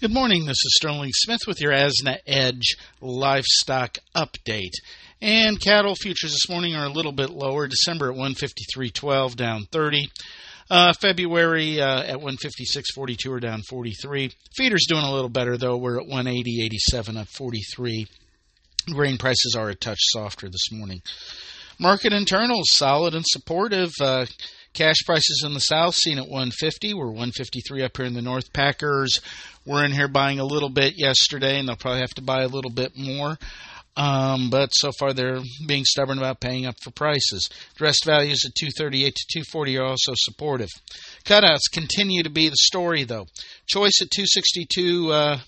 Good morning. This is Sterling Smith with your ASNA Edge livestock update. And cattle futures this morning are a little bit lower. December at 153.12, down 30. Uh, February uh, at 156.42 or down 43. Feeders doing a little better though. We're at 180.87 up 43. Grain prices are a touch softer this morning. Market internals solid and supportive. Uh, Cash prices in the south seen at 150. We're 153 up here in the north. Packers were in here buying a little bit yesterday, and they'll probably have to buy a little bit more. Um, but so far they're being stubborn about paying up for prices. Dressed values at 238 to 240 are also supportive. Cutouts continue to be the story, though. Choice at 262. Uh,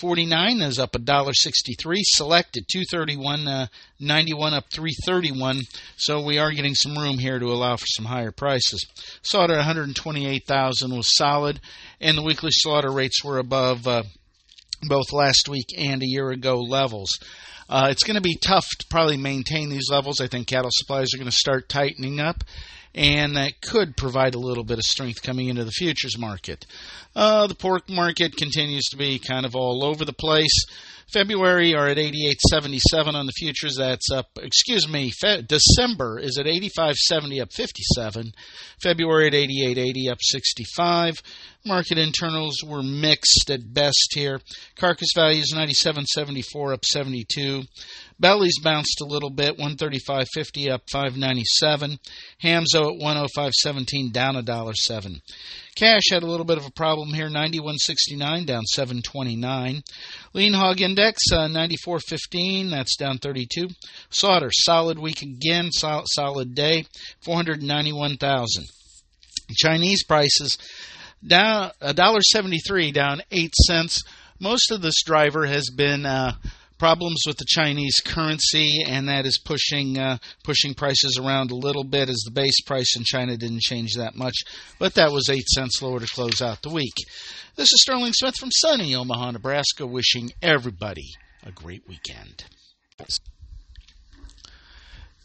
49 is up $1.63. Selected 231 uh, 91 up 331. So we are getting some room here to allow for some higher prices. Slaughter 128,000 was solid, and the weekly slaughter rates were above uh, both last week and a year ago levels. Uh, it's going to be tough to probably maintain these levels. I think cattle supplies are going to start tightening up and that could provide a little bit of strength coming into the futures market. Uh, the pork market continues to be kind of all over the place. February are at 88.77 on the futures. That's up. Excuse me. Fe- December is at 85.70, up 57. February at 88.80, up 65. Market internals were mixed at best here. Carcass values 97.74, up 72. Bellies bounced a little bit, 135.50 up 597. Hamzo at 105.17 down a dollar seven. Cash had a little bit of a problem here, 91.69 down 729. Lean hog index uh, 94.15 that's down 32. Slaughter solid week again, sol- solid day, 491,000. Chinese prices down a dollar 73 down 8 cents. Most of this driver has been uh, problems with the Chinese currency, and that is pushing uh, pushing prices around a little bit as the base price in China didn't change that much, but that was eight cents lower to close out the week. This is Sterling Smith from sunny Omaha, Nebraska, wishing everybody a great weekend.